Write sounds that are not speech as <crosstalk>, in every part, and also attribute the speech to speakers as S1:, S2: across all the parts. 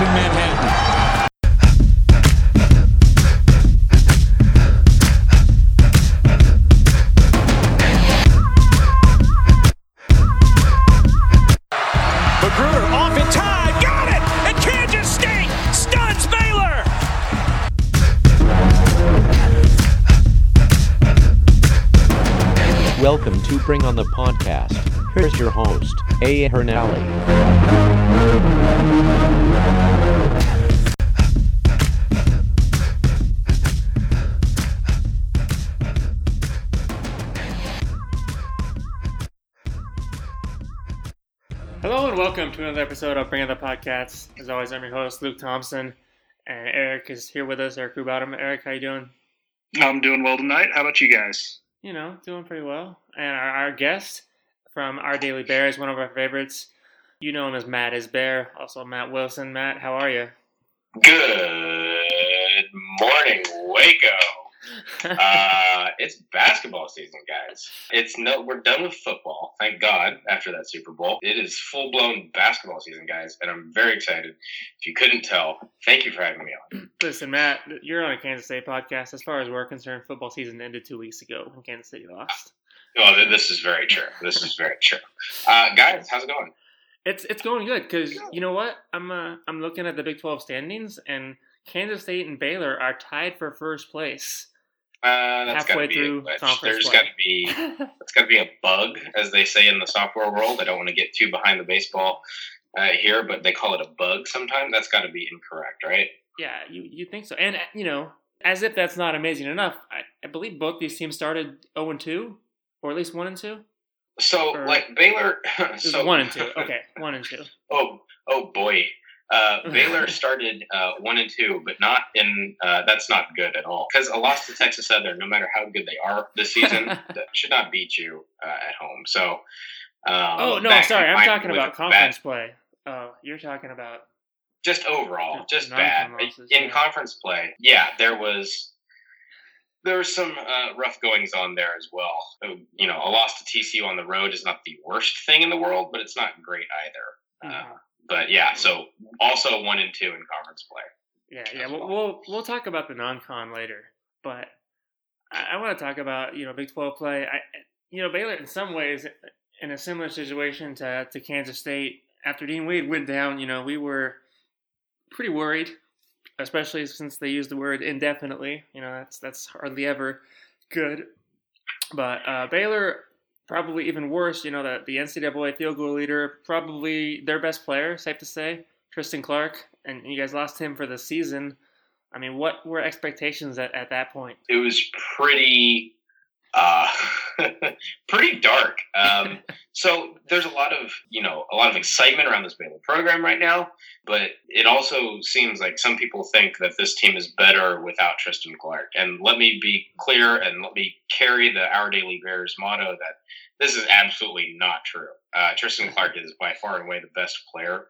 S1: in Manhattan. Off in time. Got it! And can't! Stuns Baylor!
S2: Welcome to Bring on the Podcast. Here's your host, A. Hernally.
S3: Hello and welcome to another episode of Bring on the Podcast. As always, I'm your host, Luke Thompson, and Eric is here with us, Eric Rubottom. Eric, how you doing?
S4: I'm doing well tonight. How about you guys?
S3: you know, doing pretty well. And our, our guest from Our Daily Bear is one of our favorites. You know him as Matt is Bear, also Matt Wilson. Matt, how are you?
S5: Good morning, Waco. Uh, it's basketball season, guys. It's no, we're done with football. Thank God. After that Super Bowl, it is full blown basketball season, guys, and I'm very excited. If you couldn't tell, thank you for having me on.
S3: Listen, Matt, you're on a Kansas State podcast. As far as we're concerned, football season ended two weeks ago when Kansas City lost.
S5: Oh, this is very true. This is very true. Uh, guys, how's it going?
S3: It's it's going good because you know what? I'm uh, I'm looking at the Big 12 standings and Kansas State and Baylor are tied for first place.
S5: Uh, that's
S3: halfway
S5: gotta be
S3: through
S5: a glitch.
S3: conference
S5: There's
S3: play.
S5: got to be <laughs> that's got to be a bug, as they say in the software world. I don't want to get too behind the baseball uh, here, but they call it a bug sometimes. That's got to be incorrect, right?
S3: Yeah, you you think so? And uh, you know, as if that's not amazing enough, I, I believe both these teams started 0 and 2, or at least 1 and 2.
S5: So,
S3: Or-
S5: like Baylor, <laughs> so
S3: 1 and 2. Okay, <laughs> 1 and 2.
S5: Oh, oh boy. Uh, <laughs> Baylor started uh, one and two, but not in. Uh, that's not good at all. Because a loss to Texas Southern, no matter how good they are this season, <laughs> that should not beat you uh, at home. So. Um,
S3: Oh no, sorry, I'm talking about conference
S5: bad-
S3: play. Oh, you're talking about
S5: just overall, just bad in
S3: yeah.
S5: conference play. Yeah, there was. There was some uh, rough goings on there as well. Uh, You know, a loss to TCU on the road is not the worst thing in the world, but it's not great either. Uh,
S3: Mhm.
S5: But yeah, so also one and two in conference play.
S3: Yeah, yeah. well.
S5: we'll
S3: we'll talk about the non-con later, but I, I want to talk about you know Big Twelve play. I you know Baylor in some ways in a similar situation to to Kansas State after Dean Wade went down. You know we were pretty worried, especially since they used the word indefinitely. You know that's that's hardly ever good. But uh, Baylor probably even worse. You know that the NCAA field goal leader, probably their best player, safe to say, Tristan Clark, and you guys lost him for the season. I mean, what were expectations at, at that point?
S5: it was pretty uh <laughs> pretty dark. Um so there's a lot of you know a lot of excitement around this Baylor program right now but it also seems like some people think that this team is better without Tristan Clark. And let me be clear and let me carry the our daily bears motto that this is absolutely not true. Uh, Tristan <laughs> Clark is by far and away the best player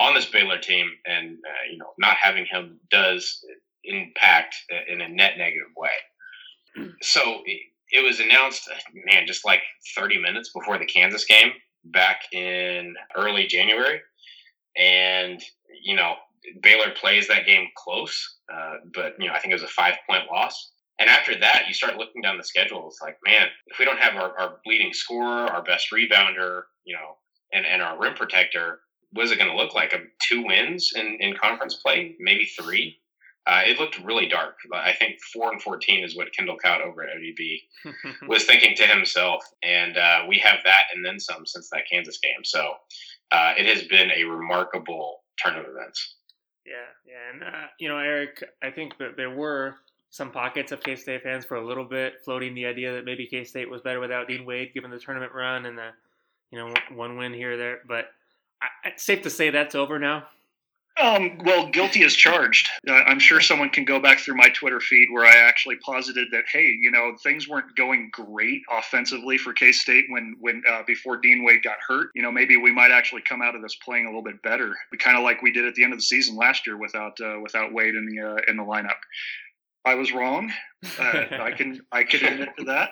S5: on this Baylor team and uh, you know not having him does impact in a net negative way. So it, was announced, man, just like 30 minutes before the Kansas game back in early January. And, you know, Baylor plays that game close, uh, but, you know, I think it was a five point loss. And after that, you start looking down the schedule. It's like, man, if we don't have our, our leading scorer, our best rebounder, you know, and, and our rim protector, what is it going to look like? Um, Two wins in, in conference play, maybe three. Uh, it looked really dark. But I think four and fourteen is what Kendall Cout over at ODB <laughs> was thinking to himself, and uh, we have that and then some since that Kansas game. So uh, it has been a remarkable turn of events.
S3: Yeah, yeah, and uh, you know, Eric, I think that there were some pockets of K State fans for a little bit floating the idea that maybe K State was better without Dean Wade, given the tournament run and the, you know, one win here or there. But I, it's safe to say that's over now.
S4: Um, well, guilty as charged. Uh, I'm sure someone can go back through my Twitter feed where I actually posited that, hey, you know, things weren't going great offensively for K State when, when uh, before Dean Wade got hurt. You know, maybe we might actually come out of this playing a little bit better, kind of like we did at the end of the season last year without uh, without Wade in the uh, in the lineup. I was wrong. Uh, I can I can <laughs> admit to that.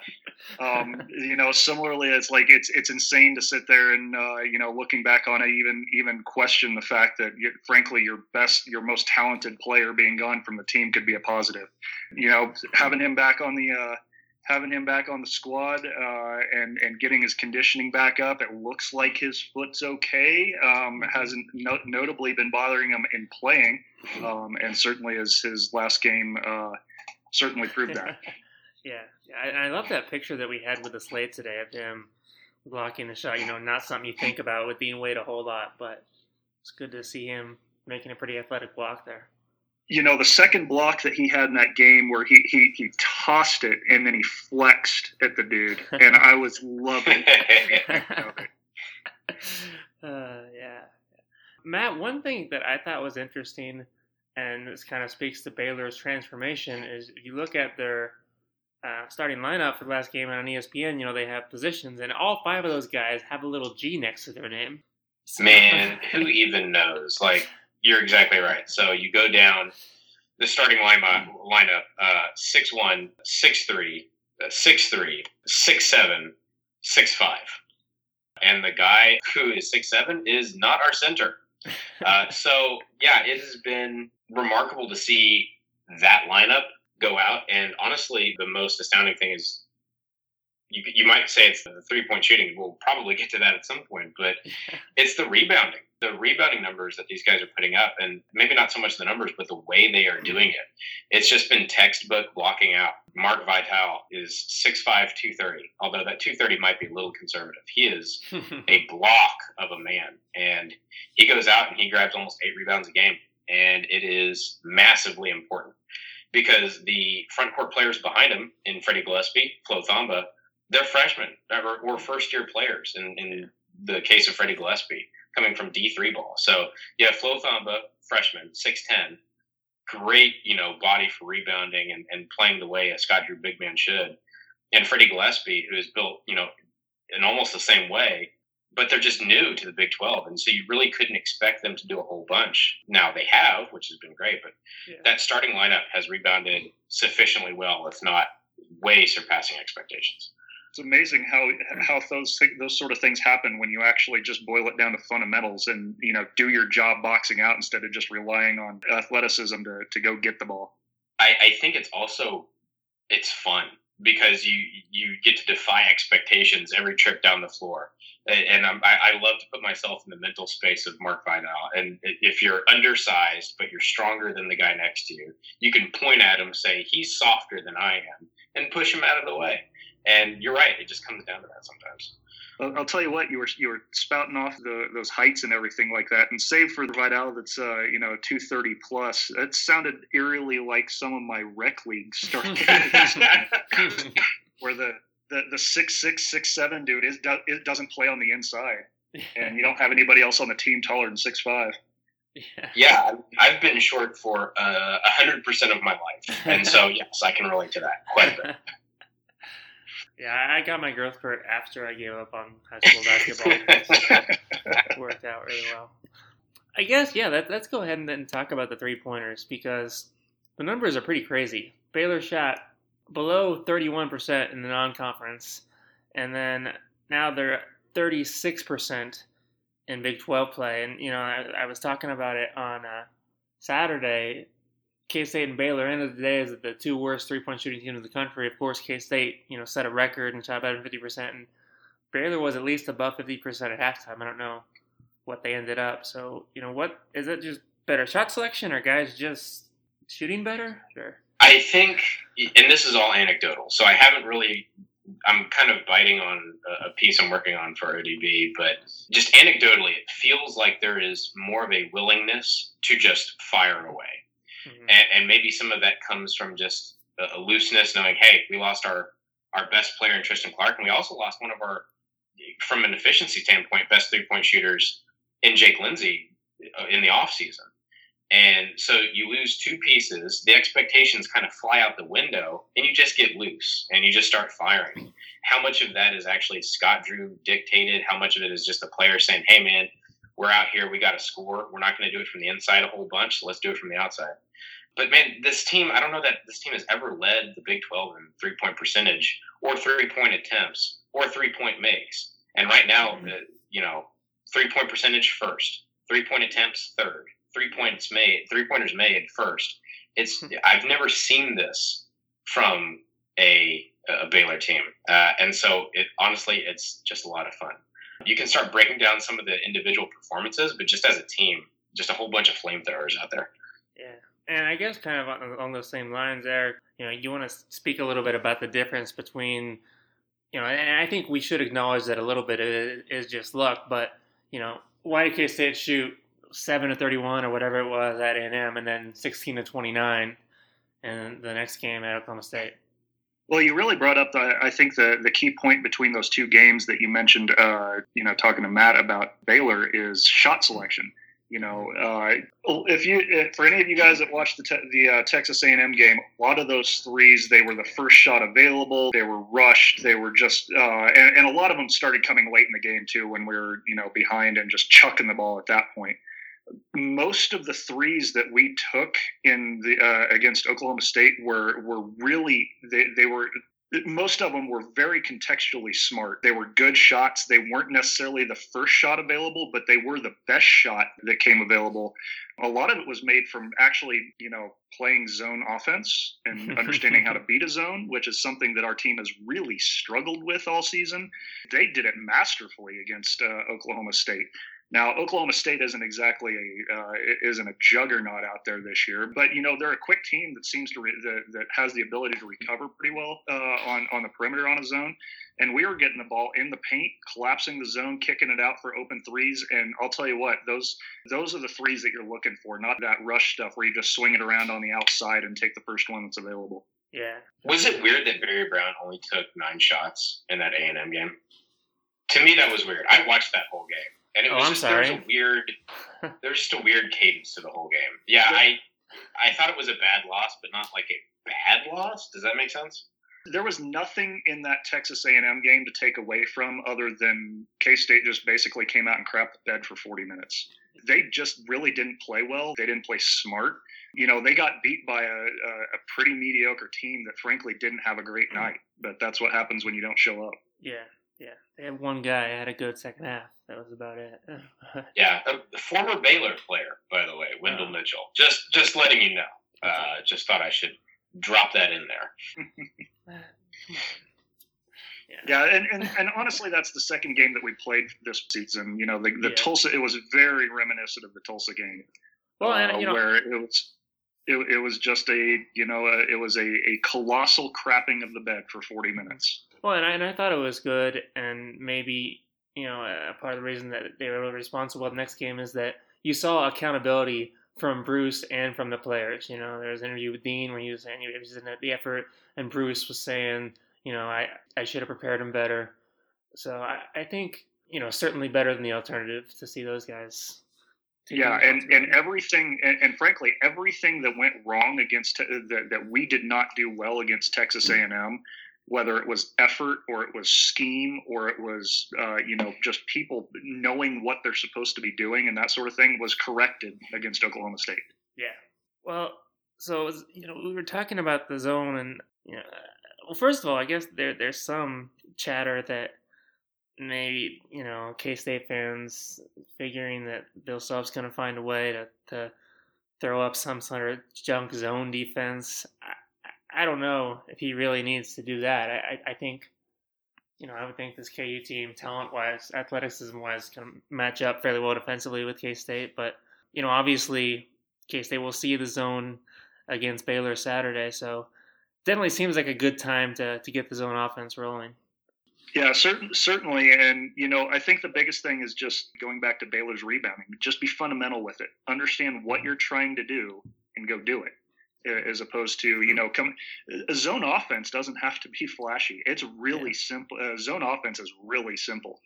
S4: Um, you know, similarly, it's like it's it's insane to sit there and uh, you know, looking back on it, even even question the fact that you, frankly your best, your most talented player being gone from the team could be a positive. You know, having him back on the uh, having him back on the squad uh, and and getting his conditioning back up. It looks like his foot's okay. Um, hasn't no- notably been bothering him in playing, um, and certainly his his last game uh, certainly proved that. <laughs>
S3: yeah, I, I love that picture that we had with the slate today of him blocking the shot. You know, not something you think about with Dean Wade a whole lot, but it's good to see him making a pretty athletic block there
S4: you know, the second block that he had in that game where he, he, he tossed it and then he flexed at the dude, <laughs> and I was loving it. <laughs>
S3: uh, yeah. Matt, one thing that I thought was interesting, and this kind of speaks to Baylor's transformation, is if you look at their uh, starting lineup for the last game on ESPN, you know, they have positions, and all five of those guys have a little G next to their name.
S5: So, Man, who even knows? Like, you're exactly right. So you go down the starting lineup, lineup uh, 6'1, 6'3, uh, 6'3, 6'7, 6'5. And the guy who is 6 7 is not our center. <laughs> Uh, so, yeah, it has been remarkable to see that lineup go out. And honestly, the most astounding thing is you, you might say it's the three point shooting. We'll probably get to that at some point, but <laughs> it's the rebounding. The rebounding numbers that these guys are putting up, and maybe not so much the numbers, but the way they are mm-hmm. doing it. It's just been textbook blocking out. Mark Vital is 6'5, 230, although that 230 might be a little conservative. He is a <laughs> block of a man, and he goes out and he grabs almost eight rebounds a game, and it is massively important because the front court players behind him in Freddie Gillespie, Flo Thamba, they're freshmen or, or first year players in, in the case of Freddie Gillespie coming from D3 ball. So yeah, Flo Thamba, freshman, 6'10, great, you know, body for rebounding and, and playing the way a Scott Drew big man should. And Freddie Gillespie, who is built, you know, in almost the same way, but they're just new to the Big 12. And so you really couldn't expect them to do a whole bunch. Now they have, which has been great, but yeah. that starting lineup has rebounded sufficiently well, if not way surpassing expectations
S4: it's amazing how how those those sort of things happen when you actually just boil it down to fundamentals and you know do your job boxing out instead of just relying on athleticism to, to go get the ball.
S5: I, I think it's also it's fun because you you get to defy expectations every trip down the floor. And I, I love to put myself in the mental space of Mark Vital. And if you're undersized but you're stronger than the guy next to you, you can point at him, say he's softer than I am, and push him out of the way. And you're right; it just comes down to that sometimes.
S4: I'll tell you what, you were you were spouting off the, those heights and everything like that, and save for the Vital that's uh, you know 230 plus, it sounded eerily like some of my rec leagues <laughs> starting, <laughs> where the the the six six six seven dude is it doesn't play on the inside, and you don't have anybody else on the team taller than six five.
S5: Yeah. yeah, I've been short for uh, a hundred percent of my life, and so <laughs> yes, I can relate to that quite a bit.
S3: Yeah, I got my growth spurt after I gave up on high school basketball. <laughs> worked out really well. I guess yeah. Let, us go ahead and then talk about the three pointers because the numbers are pretty crazy. Baylor shot below 31% in the non-conference, and then now they're 36% in Big 12 play. And you know, I, I was talking about it on uh, Saturday K State and Baylor, end of the day, is the two worst three point shooting teams in the country. Of course, K State, you know, set a record and shot better than fifty percent, and Baylor was at least above fifty percent at halftime. I don't know what they ended up. So, you know, what is it? Just better shot selection, or guys just shooting better? Sure.
S5: I think, and this is all anecdotal, so I haven't really. I'm kind of biting on a piece I'm working on for ODB, but just anecdotally, it feels like there is more of a willingness to just fire away mm-hmm. and, and, maybe some of that comes from just a, looseness, knowing, hey, we lost our our best player in Tristan Clark, and we also lost one of our, from an efficiency standpoint, best three point shooters in Jake Lindsey uh, in the off season. And so you lose two pieces, the expectations kind of fly out the window, and you just get loose and you just start firing. How much of that is actually Scott Drew dictated? How much of it is just the player saying, hey, man, we're out here, we got to score. We're not going to do it from the inside a whole bunch, so let's do it from the outside. But man, this team, I don't know that this team has ever led the Big 12 in three point percentage or three point attempts or three point makes. And right now, the, you know, three point percentage first, three point attempts third, three points made, three pointers made first. It's I've never seen this from a, a Baylor team, uh, and so it honestly it's just a lot of fun. You can start breaking down some of the individual performances, but just as a team, just a whole bunch of flamethrowers out there.
S3: Yeah. And I guess kind of along those same lines, Eric, you know, you want to speak a little bit about the difference between, you know, and I think we should acknowledge that a little bit is just luck, but, you know, why did K State shoot seven to thirty-one or whatever it was at A and then sixteen to twenty-nine, and the next game at Oklahoma State.
S4: Well, you really brought up, the, I think, the, the key point between those two games that you mentioned, uh, you know, talking to Matt about Baylor is shot selection. You know, uh, if you if, for any of you guys that watched the te- the uh, Texas A&M game, a lot of those threes they were the first shot available. They were rushed. They were just, uh, and, and a lot of them started coming late in the game too, when we were you know behind and just chucking the ball at that point most of the threes that we took in the uh, against Oklahoma State were were really they, they were most of them were very contextually smart. They were good shots. They weren't necessarily the first shot available, but they were the best shot that came available. A lot of it was made from actually, you know, playing zone offense and <laughs> understanding how to beat a zone, which is something that our team has really struggled with all season. They did it masterfully against uh, Oklahoma State. Now, Oklahoma State isn't exactly a uh, isn't a juggernaut out there this year, but you know they're a quick team that seems to re- that, that has the ability to recover pretty well uh, on on the perimeter on a zone. And we were getting the ball in the paint, collapsing the zone, kicking it out for open threes. And I'll tell you what, those those are the threes that you're looking for, not that rush stuff where you just swing it around on the outside and take the first one that's available.
S3: Yeah.
S5: Was it weird that Barry Brown only took nine shots in that A and M game? To me, that was weird. I watched that whole game and it
S3: oh,
S5: was
S3: I'm
S5: just
S3: sorry.
S5: there was a weird <laughs> there was just a weird cadence to the whole game. Yeah, I I thought it was a bad loss, but not like a bad loss. Does that make sense?
S4: There was nothing in that Texas A&M game to take away from other than K-State just basically came out and crapped the bed for 40 minutes. They just really didn't play well. They didn't play smart. You know, they got beat by a, a, a pretty mediocre team that frankly didn't have a great mm-hmm. night. But that's what happens when you don't show up.
S3: Yeah, yeah. They had one guy had a good second half. That was about it. <laughs>
S5: yeah, a former Baylor player, by the way, Wendell
S3: Oh.
S5: Mitchell. Just just letting you know. Uh, just thought I should drop that in there. <laughs>
S4: Yeah, and, and, and honestly, that's the second game that we played this season. You know, the, the
S3: Yeah.
S4: Tulsa, it was very reminiscent of the Tulsa game.
S3: Well,
S4: uh,
S3: and you know,
S4: where it was, it, it was just a, you know, a, it was a, a colossal crapping of the bed for 40 minutes.
S3: Well, and I, and I thought it was good, and maybe you know a part of the reason that they were responsible the next game is that you saw accountability from Bruce and from the players. You know, there was an interview with Dean where he was saying he was in the effort, and Bruce was saying, you know, I I should have prepared him better. So I, I think you know certainly better than the alternative to see those guys.
S4: Yeah, and, and everything, and, and frankly, everything that went wrong against Te- that, that we did not do well against Texas A&M, whether it was effort or it was scheme or it was, uh, you know, just people knowing what they're supposed to be doing and that sort of thing, was corrected against Oklahoma State.
S3: Yeah. Well, so was- you know we were talking about the zone, and you know, well, first of all, I guess there there's some chatter that maybe you know K State fans figuring that Bill Self's going to find a way to to throw up some sort of junk zone defense. I, I don't know if he really needs to do that. I, I, I think. You know, I would think this KU team, talent-wise, athleticism-wise, can match up fairly well defensively with K State. But you know, obviously, K State will see the zone against Baylor Saturday. So definitely seems like a good time to, to get the zone offense rolling.
S4: Yeah, certain, certainly. And, you know, I think the biggest thing is just going back to Baylor's rebounding. Just be fundamental with it. Understand what mm-hmm. you're trying to do and go do it. As opposed to, you know, come a zone offense doesn't have to be flashy. It's really simple. Uh, zone offense is really simple.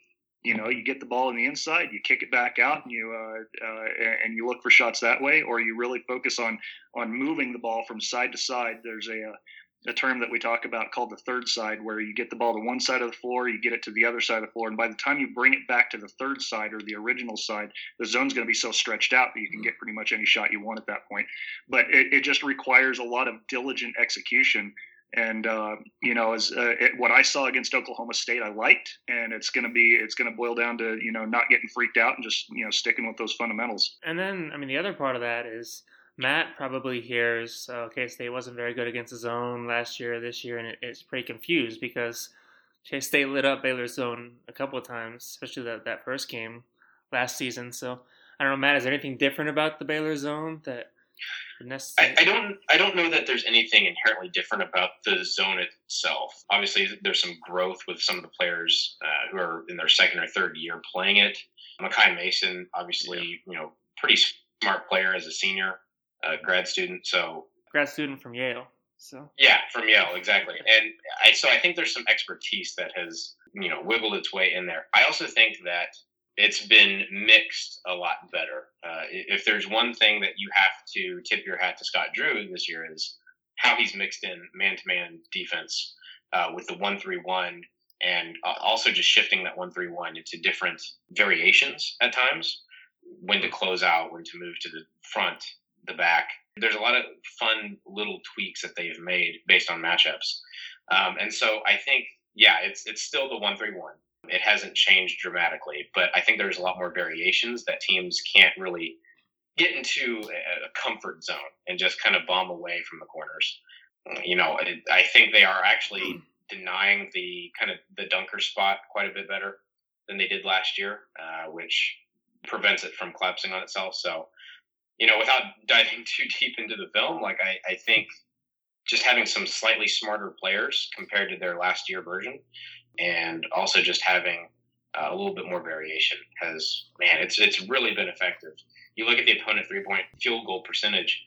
S4: you know, you get the ball on the inside, you kick it back out, and you uh, uh, and you look for shots that way, or you really focus on on moving the ball from side to side. There's a uh, a term that we talk about called the third side, where you get the ball to one side of the floor, you get it to the other side of the floor, and by the time you bring it back to the third side or the original side, the zone's going to be so stretched out that you can get pretty much any shot you want at that point. But it, it just requires a lot of diligent execution. And uh, you know, as uh, it, what I saw against Oklahoma State, I liked, and it's going to be it's going to boil down to you know not getting freaked out and just you know sticking with those fundamentals.
S3: And then, I mean, the other part of that is Matt probably hears uh, K State wasn't very good against the zone last year, this year, and it, it's pretty confused because K State lit up Baylor's zone a couple of times, especially that, that first game last season. So I don't know, Matt, is there anything different about the Baylor zone that
S5: I, I, don't I don't know that there's anything inherently different about the zone itself. Obviously, there's some growth with some of the players uh, who are in their second or third year playing it. Makai Mason, obviously, you know, pretty smart player as a senior a grad student. So
S3: grad student from Yale. So
S5: yeah, from Yale, exactly. And I so I think there's some expertise that has you know wiggled its way in there. I also think that it's been mixed a lot better. Uh, if there's one thing that you have to tip your hat to Scott Drew this year is how he's mixed in man-to-man defense uh, with the one-three-one, and uh, also just shifting that one-three-one into different variations at times. When to close out, when to move to the front, the back. There's a lot of fun little tweaks that they've made based on matchups. Um, and so I think, yeah, it's it's still the one three one. It hasn't changed dramatically, but I think there's a lot more variations that teams can't really get into a comfort zone and just kind of bomb away from the corners. You know, I think they are actually denying the kind of the dunker spot quite a bit better than they did last year, uh, which prevents it from collapsing on itself. So you know, without diving <laughs> too deep into the film, like I, I think just having some slightly smarter players compared to their last year version, and also just having uh, a little bit more variation has man, it's it's really been effective. You look at the opponent three point field goal percentage,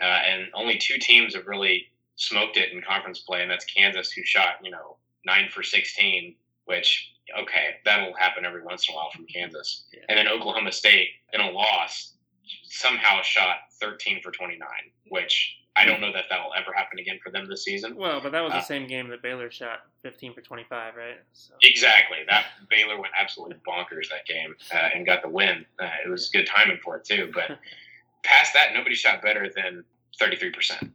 S5: uh, and only two teams have really smoked it in conference play, and that's Kansas, who shot you know nine for sixteen, which okay, that'll happen every once in a while from Kansas, yeah. and then Oklahoma State in a loss somehow shot 13 for 29, which I don't know that that'll ever happen again for them this season.
S3: Well, but that was the uh, same game that Baylor shot 15 for 25, right?
S5: So. Exactly. That Baylor went absolutely bonkers that game uh, and got the win. Uh, it was good timing for it too. But <laughs> past that, nobody shot better than 33%,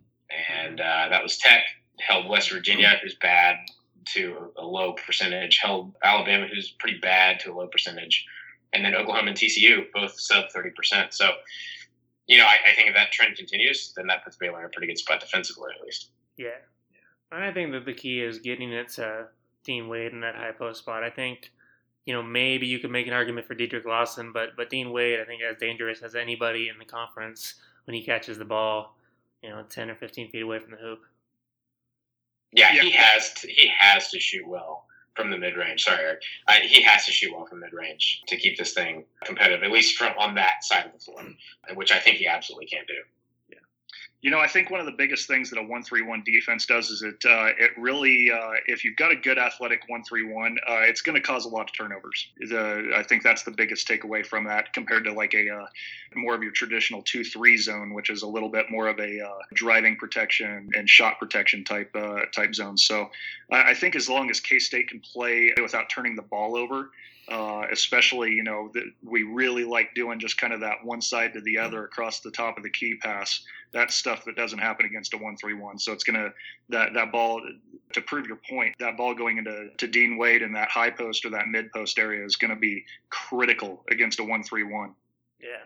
S5: and uh, that was Tech. Held West Virginia, who's bad, to a low percentage. Held Alabama, who's pretty bad, to a low percentage and then Oklahoma and TCU both sub 30%. So, you know, I, I, think if that trend continues, then that puts Baylor in a pretty good spot defensively, at least.
S3: Yeah. yeah. I think that the key is getting it to Dean Wade in that high post spot. I think, you know, maybe you could make an argument for Dedric Lawson, but but Dean Wade, I think, as dangerous as anybody in the conference when he catches the ball, you know, 10 or 15 feet away from the hoop.
S5: Yeah, yeah. he has to, he has to shoot well from the mid range. Sorry, Eric. Uh, he has to shoot well from mid range to keep this thing competitive, at least from on that side of the floor, which I think he absolutely can do.
S4: You know, I think one of the biggest things that a one-three-one defense does is it uh, it really, uh, if you've got a good athletic one-three-one, uh, it's going to cause a lot of turnovers. The, I think that's the biggest takeaway from that compared to like a uh, more of your traditional two-three zone, which is a little bit more of a uh, driving protection and shot protection type type zone. So I think as long as K State can play without turning the ball over, uh, especially you know that we really like doing just kind of that one side to the other across the top of the key pass. That's stuff that doesn't happen against a one-three-one so it's gonna that that ball to prove your point that ball going into to dean wade in that high post or that mid post area is to be critical against a one-three-one
S3: yeah.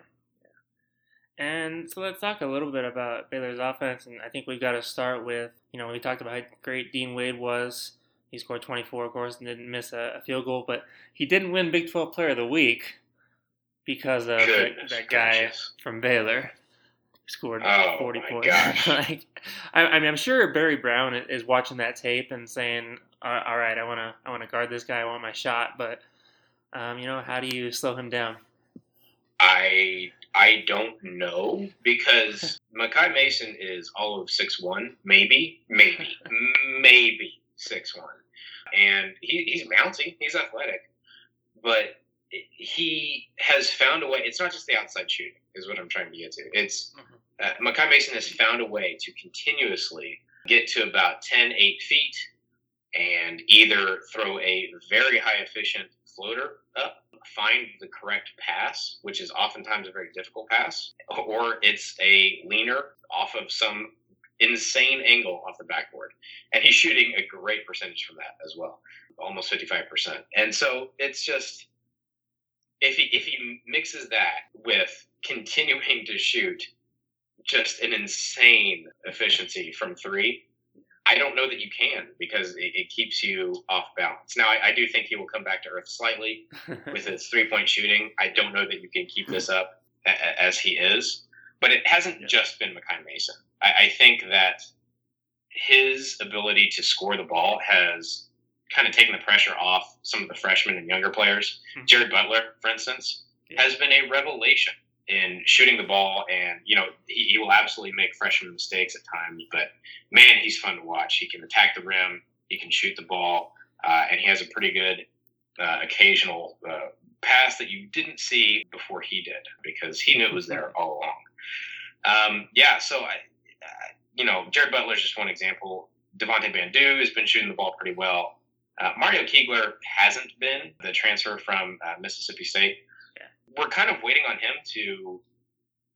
S3: And so let's talk a little bit about Baylor's offense, and I think we've got to start with, you know, we talked about how great Dean Wade was he scored 24, of course, and didn't miss a, a field goal. But he didn't win Big 12 Player of the Week because of that, that, guy gracious. from Baylor scored
S5: oh,
S3: 40 points. <laughs>
S5: like,
S3: I, I, mean, I'm sure Barry Brown is watching that tape and saying, "All right, I want to, I want to guard this guy. I want my shot." But um, you know, how do you slow him down?
S5: I I don't know because <laughs> Makai Mason is all of six one, maybe, maybe, <laughs> maybe six one, and he, he's mounty. He's athletic, but he has found a way. It's not just the outside shooting, is what I'm trying to get to. It's uh, Makai Mason has found a way to continuously get to about 10, 8 feet and either throw a very high efficient floater up, find the correct pass, which is oftentimes a very difficult pass, or it's a leaner off of some insane angle off the backboard. And he's shooting a great percentage from that as well, almost 55%. And so it's just if he if he mixes that with continuing to shoot just an insane efficiency from three, I don't know that you can because it, it keeps you off balance. Now, I, I, do think he will come back to earth slightly <laughs> with his three point shooting. I don't know that you can keep this up a, as he is, but it hasn't yeah. just been Makai Mason. I, I think that his ability to score the ball has kind of taken the pressure off some of the freshmen and younger players. Mm-hmm. Jared Butler, for instance, yeah. has been a revelation in shooting the ball, and you know he, he, will absolutely make freshman mistakes at times. But man, he's fun to watch. He can attack the rim, he can shoot the ball, uh, and he has a pretty good uh, occasional uh, pass that you didn't see before he did because he knew it was there all along. Um, yeah, so I, you know, Jared Butler is just one example. Devonte Bandoo has been shooting the ball pretty well. Uh, Mario Kegler hasn't been the transfer from uh, Mississippi State we're kind of waiting on him to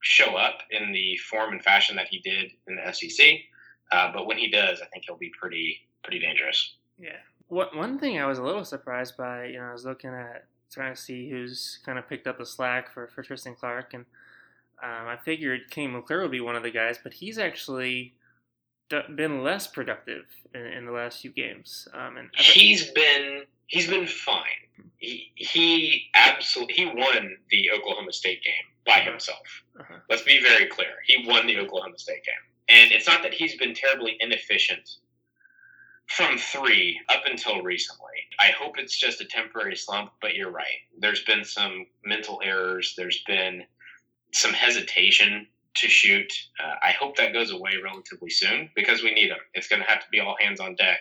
S5: show up in the form and fashion that he did in the SEC. Uh, but when he does, I think he'll be pretty pretty dangerous.
S3: Yeah. What one thing I was a little surprised by, you know, I was looking at trying to see who's kind of picked up the slack for, for Tristan Clark, and um, I figured King McClure would be one of the guys, but he's actually been less productive in, in the last few games. Um, and
S5: he's been he's been fine. He he absolutely he won the Oklahoma State game by uh-huh. himself. Uh-huh. Let's be very clear. He won the Oklahoma State game. And it's not that he's been terribly inefficient from three up until recently. I hope it's just a temporary slump, but you're right. There's been some mental errors. There's been some hesitation to shoot. Uh, I hope that goes away relatively soon because we need him. It's going to have to be all hands on deck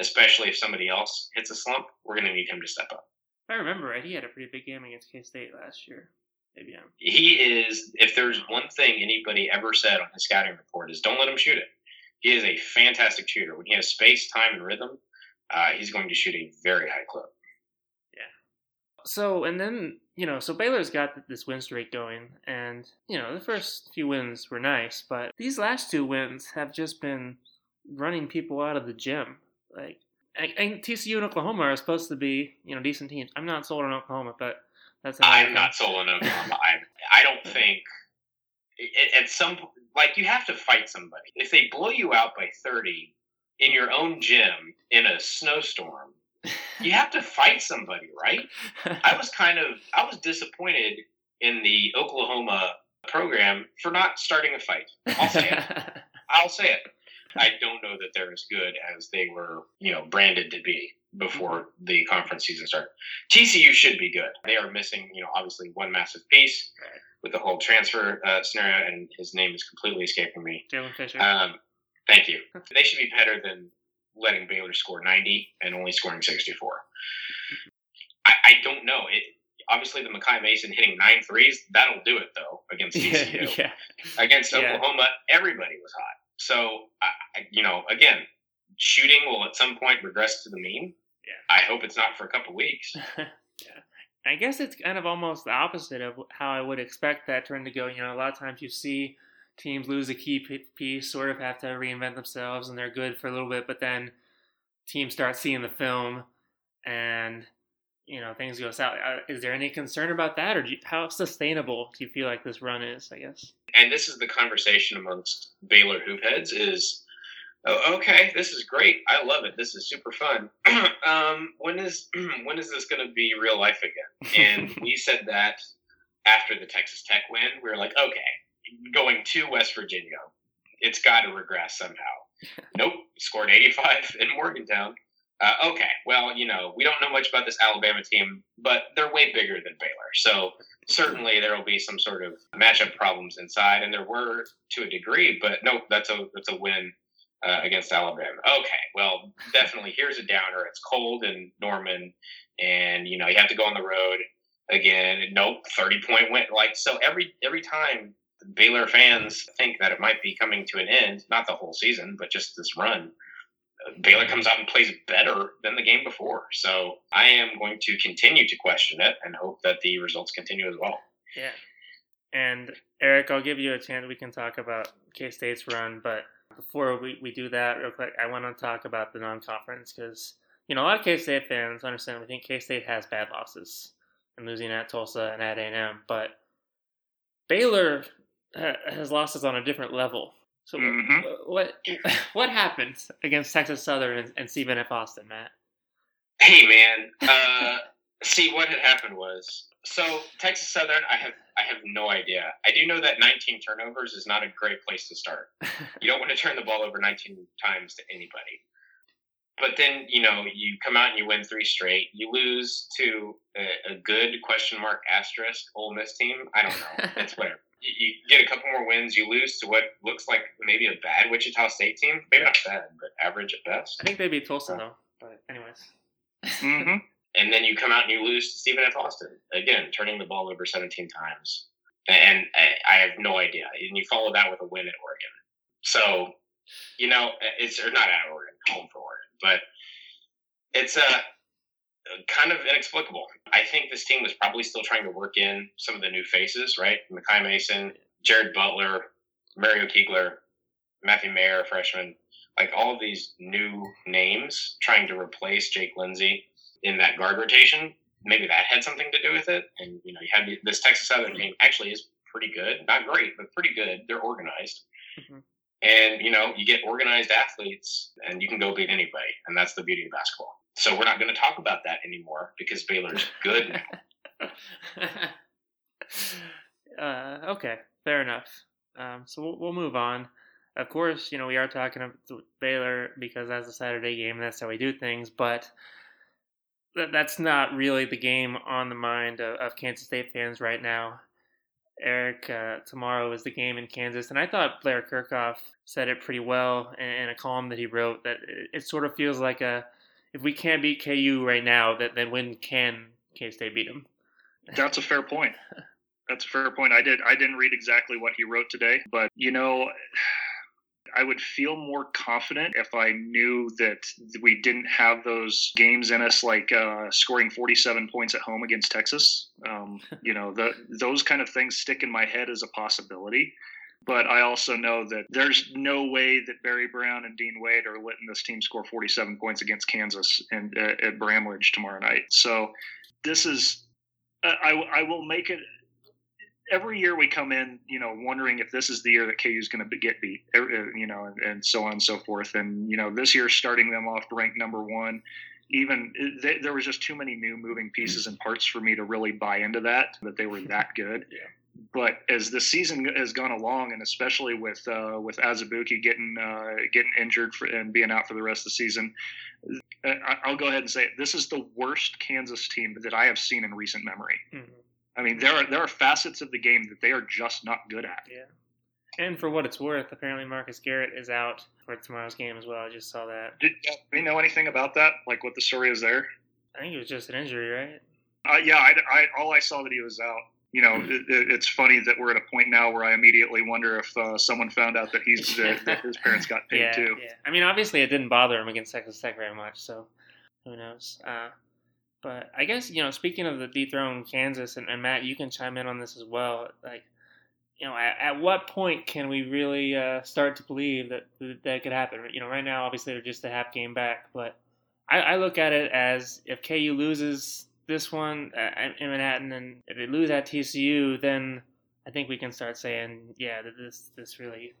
S5: especially if somebody else hits a slump, we're going to need him to step up.
S3: If I remember right, he had a pretty big game against K State last year. Maybe I'm.
S5: He is. If there's one thing anybody ever said on his scouting report is don't let him shoot it. He is a fantastic shooter. When he has space, time, and rhythm, uh, he's going to shoot a very high clip.
S3: So and then you know, so Baylor's got this win streak going, and you know the first few wins were nice, but these last two wins have just been running people out of the gym. Like, and TCU and Oklahoma are supposed to be, you know, decent teams. I'm not sold on Oklahoma, but that's.
S5: I'm thing. not sold on Oklahoma. I I don't think at some like you have to fight somebody. If they blow you out by 30 in your own gym in a snowstorm, you have to fight somebody, right? <laughs> I was kind of I was disappointed in the Oklahoma program for not starting a fight. I'll say it. <laughs> I'll say it. I don't know that they're as good as they were, you know, branded to be before the conference season started. TCU should be good. They are missing, you know, obviously one massive piece with the whole transfer uh, scenario, and his name is completely escaping me.
S3: Jaylen Fisher.
S5: Um, thank you. they should be better than letting Baylor score 90 and only scoring 64. Mm-hmm. I, I don't know. It obviously the Makai Mason hitting nine threes, that'll do it though against <laughs> TCU. yeah. Against Oklahoma, yeah. everybody was hot. So, I, you know, again, shooting will at some point regress to the mean. Yeah. I hope it's not for a couple weeks. <laughs>
S3: yeah. I guess it's kind of almost the opposite of how I would expect that trend to go. You know, a lot of times you see teams lose a key piece, sort of have to reinvent themselves, and they're good for a little bit, but then teams start seeing the film and you know things go south. Uh, is there any concern about that, or you, how sustainable do you feel like this run is? I guess.
S5: And this is the conversation amongst Baylor hoopheads: is oh, okay, this is great. I love it. This is super fun. <clears throat> um, when is <clears throat> when is this going to be real life again? And <laughs> we said that after the Texas Tech win, we were like, okay, going to West Virginia, it's got to regress somehow. <laughs> nope, scored 85 in Morgantown. Uh, okay, well, you know, we don't know much about this Alabama team, but they're way bigger than Baylor. So certainly there will be some sort of matchup problems inside, and there were to a degree. But no, that's a that's a win uh, against Alabama. Okay, well, definitely here's a downer. It's cold in Norman, and you know you have to go on the road again. Nope, thirty point win. Like so, every every time Baylor fans think that it might be coming to an end, not the whole season, but just this run. Baylor comes out and plays better than the game before. So I am going to continue to question it and hope that the results continue as well.
S3: Yeah. And Eric, I'll give you a chance. We can talk about K State's run, but before we, we do that, real quick, I want to talk about the non conference because, you know, a lot of K State fans understand we think K State has bad losses and losing at Tulsa and at A&M, but Baylor has losses on a different level. So
S4: Mhm.
S3: what <laughs> what happened against Texas Southern and, and Stephen F. Austin, Matt?
S5: Hey man, uh, <laughs> see what had happened was so Texas Southern. I have I have no idea. I do know that 19 turnovers is not a great place to start. <laughs> You don't want to turn the ball over 19 times to anybody. But then you know you come out and you win three straight. You lose to a, a good question mark asterisk Ole Miss team. I don't know. It's whatever. You, get a couple more wins. You lose to what looks like maybe a bad Wichita State team. Maybe not bad, but average at best.
S3: I think they beat Tulsa though. But anyways,
S4: hmm
S5: and then you come out and you lose to Stephen F. Austin again, turning the ball over 17 times, and I- I have no idea. And you follow that with a win at Oregon. So, you know, it's or not at Oregon, home for Oregon, but it's uh, kind of inexplicable. I think this team was probably still trying to work in some of the new faces, right? Makai Mason, Jared Butler, Mario Kegler, Matthew Mayer, freshman, like all of these new names trying to replace Jake Lindsey in that guard rotation. Maybe that had something to do with it. And you know, you had this Texas Southern team actually is pretty good, not great, but pretty good. They're organized,
S3: Mhm.
S5: and you know, you get organized athletes, and you can go beat anybody, and that's the beauty of basketball. So we're not going to talk about that anymore because Baylor's good <laughs>
S3: uh, okay, fair enough. Um, so we'll, we'll move on. Of course, you know we are talking about Baylor because that's a Saturday game. That's how we do things. But that, that's not really the game on the mind of, of Kansas State fans right now. Eric, uh, tomorrow is the game in Kansas, and I thought Blair Kerkhoff said it pretty well in, in a column that he wrote. That it, it sort of feels like a if we can't beat KU right now, that then when can K State beat them?
S4: That's a fair point. That's a fair point. I did. I didn't read exactly what he wrote today, but you know, <sighs> I would feel more confident if I knew that we didn't have those games in us, like uh, scoring 47 points at home against Texas. Um, <laughs> you know, the, those kind of things stick in my head as a possibility. But I also know that there's no way that Barry Brown and Dean Wade are letting this team score 47 points against Kansas and uh, at Bramlage tomorrow night. So this is, I, I will make it every year we come in, you know, wondering if this is the year that KU is going to get beat, you know, and, and, so on and so forth. And you know, this year starting them off ranked number one, even there was just too many new moving pieces and parts for me to really buy into that that they were that good.
S3: Yeah.
S4: But as the season has gone along, and especially with uh, with Azubuike getting uh, getting injured for, and being out for the rest of the season, I, I'll go ahead and say it. This is the worst Kansas team that I have seen in recent memory.
S3: Mm-hmm.
S4: I mean, there are there are facets of the game that they are just not good at.
S3: Yeah. And for what it's worth, apparently Marcus Garrett is out for tomorrow's game as well. I just saw that.
S4: Did we know anything about that? Like what the story is there?
S3: I think it was just an injury, right?
S4: Uh, yeah, I, I, all I saw that he was out. You know, it, it's funny that we're at a point now where I immediately wonder if uh, someone found out that he's that, that his <laughs> parents got paid
S3: yeah,
S4: too.
S3: Yeah. I mean, obviously it didn't bother him against Texas Tech very much, so who knows? Uh, but I guess you know, speaking of the dethroned Kansas, and, and, Matt, you can chime in on this as well. Like, you know, at, at what point can we really uh, start to believe that, that that could happen? You know, right now, obviously, they're just a half game back, but I, I look at it as if KU loses this one uh, in Manhattan, and if they lose at TCU, then I think we can start saying, yeah, that this this really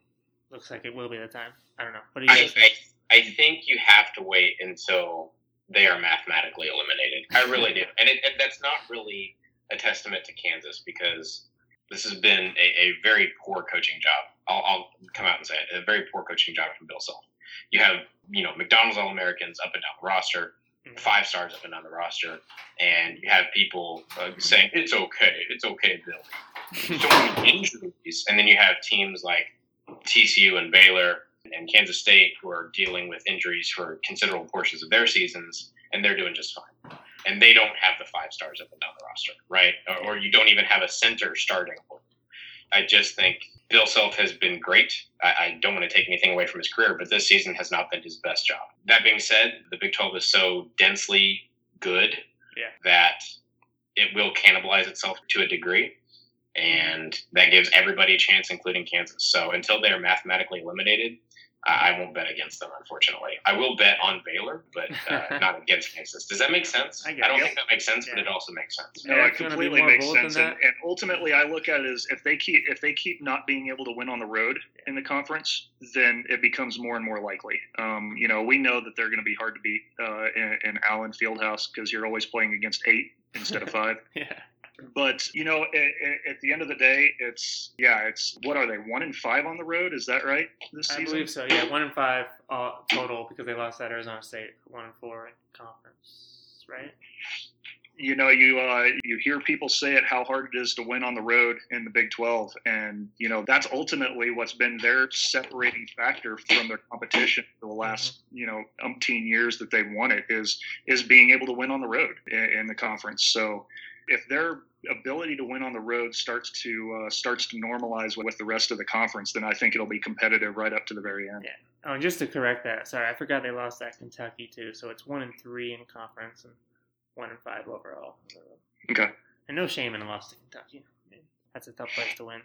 S3: looks like it will be the time. I don't know. What do you
S5: I,
S3: guys think?
S5: I, I think you have to wait until they are mathematically eliminated. I really do, and, it, and that's not really a testament to Kansas because this has been a, a very poor coaching job. I'll, I'll, come out and say it: a very poor coaching job from Bill Self. You have you know McDonald's All Americans up and down the roster, five stars up and down the roster, and you have people uh, saying it's okay, it's okay, Bill. So many <laughs> injuries, and then you have teams like TCU and Baylor and Kansas State, who are dealing with injuries for considerable portions of their seasons, and they're doing just fine. And they don't have the five stars up and down the roster, right? Or, or you don't even have a center starting. I just think Bill Self has been great. I, I don't want to take anything away from his career, but this season has not been his best job. That being said, the Big 12 is so densely good
S3: Yeah.
S5: that it will cannibalize itself to a degree. And that gives everybody a chance, including Kansas. So until they are mathematically eliminated, I I won't bet against them, unfortunately. I will bet on Baylor, but <laughs> uh, not against Kansas. Does that make sense?
S3: I
S5: I, don't
S3: it.
S5: think that makes sense, but it also makes sense.
S4: No,
S3: Yeah,
S4: it
S3: it's gonna be
S4: completely makes sense. And, and ultimately, I look at it as if they keep if they keep not being able to win on the road in the conference, then it becomes more and more likely. Um, you know, we know that they're going to be hard to beat uh, in, in Allen Fieldhouse because you're always playing against eight instead of <laughs> five.
S3: Yeah.
S4: But you know, at, at- the end of the day, it's yeah, it's what are they one in five on the road? Is that right this
S3: I
S4: season?
S3: believe so. Yeah, one in five uh, total because they lost at Arizona State. One and four in conference, right?
S4: you know you uh, you hear people say it how hard it is to win on the road in the Big 12 and you know that's ultimately what's been their separating factor from their competition for the last you know umpteen years that they've won it is is being able to win on the road in, in the conference so if their ability to win on the road starts to uh, starts to normalize with the rest of the conference then I think it'll be competitive right up to the very end
S3: Oh, and just to correct that, sorry, I forgot they lost that Kentucky too. So it's one and three in conference and one and five overall.
S4: okay
S3: And no shame in a loss to Kentucky. That's a tough place to win.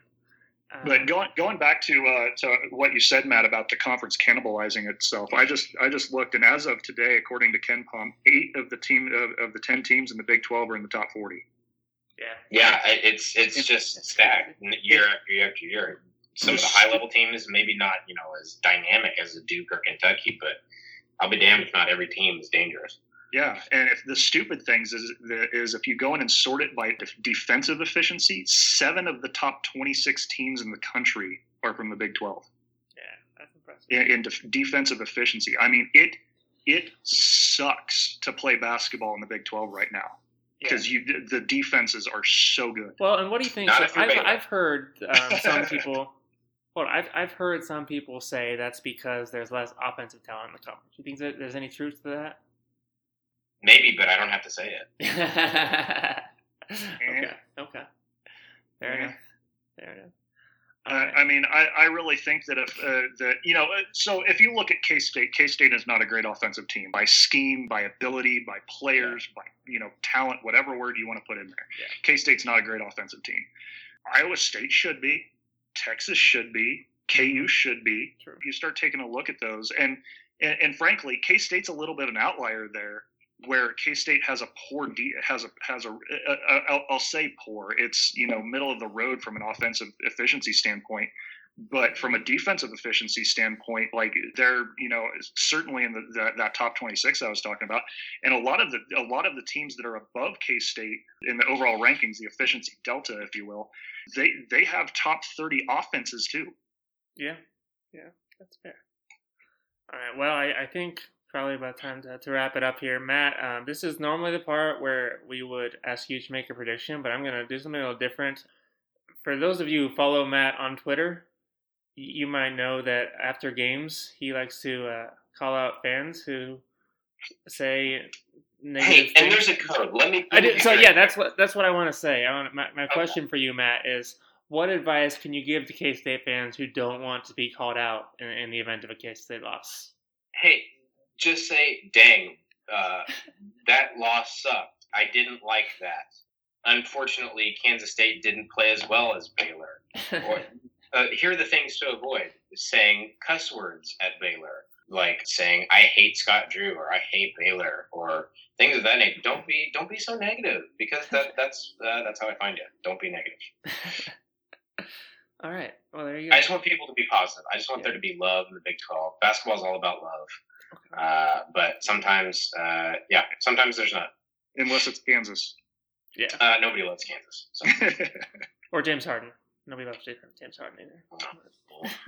S3: Um,
S4: But going going back to uh, to what you said, Matt, about the conference cannibalizing itself, I just I just looked, and as of today, according to KenPom, eight of the team of, of the ten teams in the Big Twelve are in the top forty.
S3: yeah,
S5: Yeah, it's it's just stacked year after year after year. Some of the high level teams, maybe not you know as dynamic as a Duke or Kentucky, but I'll be damned if not every team is dangerous.
S4: Yeah, and if the stupid things is is if you go in and sort it by defensive efficiency, seven of the top twenty six teams in the country are from the Big Twelve.
S3: yeah, that's impressive.
S4: in, in def- defensive efficiency. I mean, it it sucks to play basketball in the Big Twelve right now
S3: Yeah.
S4: because you the defenses are so good.
S3: Well, and what do you think? So I've, I've heard um, some <laughs> people. Well, I've, I've heard some people say that's because there's less offensive talent in the conference. Do you think that there's any truth to that?
S5: Maybe, but I don't have to say it. <laughs>
S3: okay. Okay. Fair
S4: Yeah.
S3: enough. Fair enough.
S4: Uh,
S3: Alright.
S4: I mean, I, I really think that if uh, that you know, uh, so if you look at K State, K State is not a great offensive team by scheme, by ability, by players, by you know talent, whatever word you want to put in there.
S3: Yeah.
S4: K State's not a great offensive team. Iowa State should be, Texas should be, KU should be.
S3: True.
S4: You start taking a look at those, and and, and frankly, K State's a little bit of an outlier there, where K State has a poor de- has a has a, I'll, I'll say poor. It's you know middle of the road from an offensive efficiency standpoint, but from a defensive efficiency standpoint, like they're you know certainly in the, that that top twenty six I was talking about, and a lot of the a lot of the teams that are above K State in the overall rankings, the efficiency delta, if you will, they they have top thirty offenses too.
S3: Yeah, yeah, that's fair. All right. Well, I, I think probably about time to, to wrap it up here. Matt, um, this is normally the part where we would ask you to make a prediction, but I'm going to do something a little different. For those of you who follow Matt on Twitter, you might know that after games, he likes to uh, call out fans who say negative
S5: Hey, and there's a code. Let me.
S3: Did, so yeah, that's what that's what I want to say. I want, my my question for you, Matt, is what advice can you give to K State fans who don't want to be called out in, in the event of a K State loss?
S5: Hey, just say, "Dang, uh, that loss sucked. I didn't like that." Unfortunately, Kansas State didn't play as well as Baylor. <laughs> Or uh, here are the things to avoid: saying cuss words at Baylor, like saying "I hate Scott Drew" or "I hate Baylor" or things of that nature. Don't be don't be so negative because that <laughs> that's uh, that's how I find it. Don't be negative. <laughs>
S3: All right. Well, there you go.
S5: I just want people to be positive. I just want there to be love in the Big 12. Basketball is all about love. Uh, but sometimes, uh, yeah, sometimes there's not.
S4: Unless it's Kansas.
S3: yeah.
S5: Uh, nobody loves Kansas. So <laughs>
S3: Or James Harden. Nobody loves James Harden either.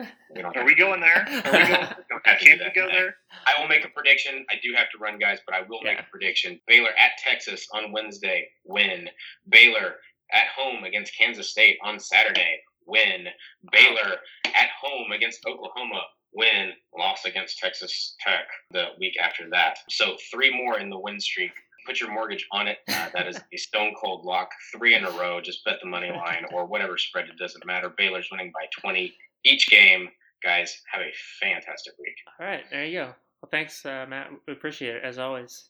S3: <laughs>
S5: we don't
S4: Are we going there? Are we going, <laughs>
S5: don't
S4: can we go there?
S5: I will make a prediction. I do have to run, guys, but I will make a prediction. Baylor at Texas on Wednesday, win. Baylor at home against Kansas State on Saturday, win. Baylor at home against Oklahoma, win, lost against Texas Tech the week after that. So three more in the win streak. Put your mortgage on it. Uh, that is a stone cold lock. Three in a row. Just bet the money line or whatever spread. It doesn't matter. Baylor's winning by 20 each game. Guys, have a fantastic week.
S3: All right, there you go. Well, thanks, uh, Matt. We appreciate it as always.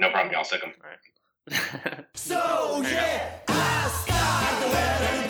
S5: No problem. Y'all sick 'em.
S3: All right. <laughs>
S6: So yeah, I